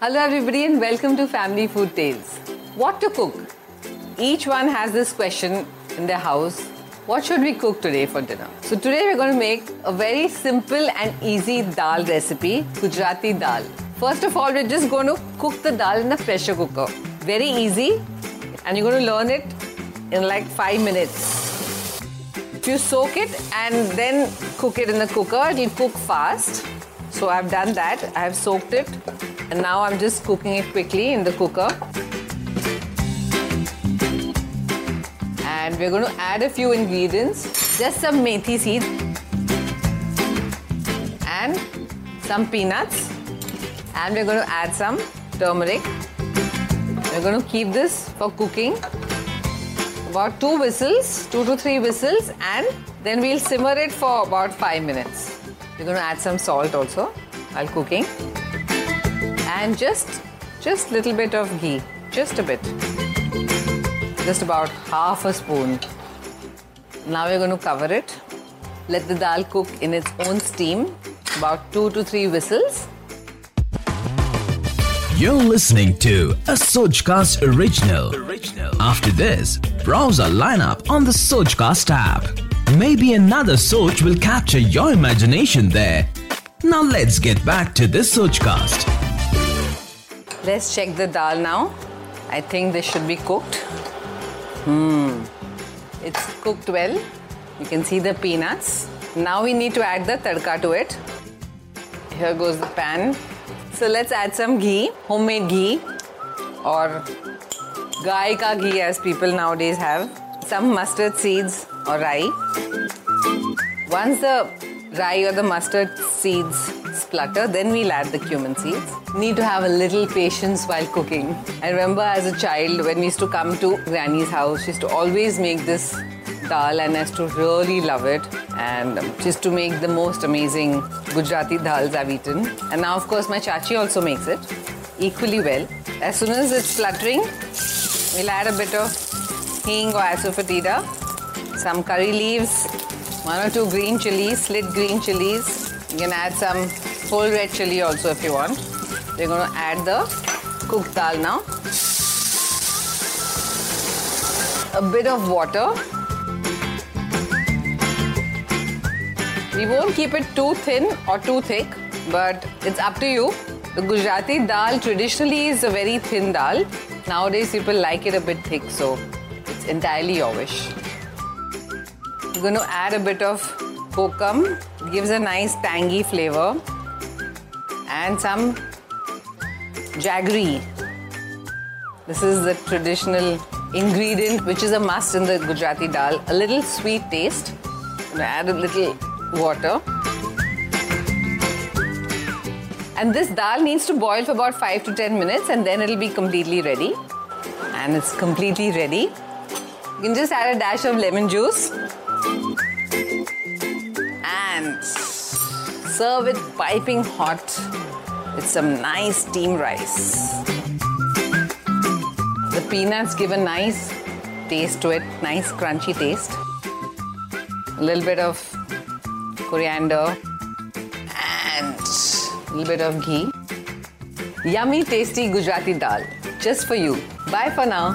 Hello, everybody, and welcome to Family Food Tales. What to cook? Each one has this question in their house What should we cook today for dinner? So, today we're going to make a very simple and easy dal recipe Gujarati dal. First of all, we're just going to cook the dal in a pressure cooker. Very easy, and you're going to learn it in like five minutes. If you soak it and then cook it in the cooker, it'll cook fast. So I've done that. I have soaked it and now I'm just cooking it quickly in the cooker. And we're going to add a few ingredients. Just some methi seeds and some peanuts. And we're going to add some turmeric. We're going to keep this for cooking about two whistles, two to three whistles, and then we'll simmer it for about five minutes. We're going to add some salt also while cooking, and just just little bit of ghee, just a bit, just about half a spoon. Now we're going to cover it. Let the dal cook in its own steam, about two to three whistles. You're listening to a Sochcast original. original. After this, browse our lineup on the Sochcast app. Maybe another search will capture your imagination there. Now let's get back to this Sochcast. Let's check the dal now. I think this should be cooked. Hmm. It's cooked well. You can see the peanuts. Now we need to add the tadka to it. Here goes the pan. So let's add some ghee, homemade ghee or gai ka ghee as people nowadays have. Some mustard seeds or rai. Once the rai or the mustard seeds splutter, then we'll add the cumin seeds. Need to have a little patience while cooking. I remember as a child when we used to come to Granny's house, she used to always make this dal and I used to really love it. And just to make the most amazing Gujarati dals I've eaten. And now, of course, my chachi also makes it equally well. As soon as it's spluttering, we'll add a bit of hing or asafoetida, some curry leaves, one or two green chilies, slit green chilies. You can add some whole red chili also if you want. We're going to add the cooked dal now. A bit of water. We won't keep it too thin or too thick, but it's up to you. The Gujarati dal traditionally is a very thin dal. Nowadays, people like it a bit thick, so it's entirely your wish. I'm going to add a bit of kokum, it gives a nice tangy flavor, and some jaggery. This is the traditional ingredient which is a must in the Gujarati dal. A little sweet taste. I'm add a little water. And this dal needs to boil for about 5 to 10 minutes and then it'll be completely ready. And it's completely ready. You can just add a dash of lemon juice and serve it piping hot with some nice steamed rice. The peanuts give a nice taste to it, nice crunchy taste. A little bit of coriander and a little bit of ghee. Yummy, tasty Gujarati dal just for you. Bye for now.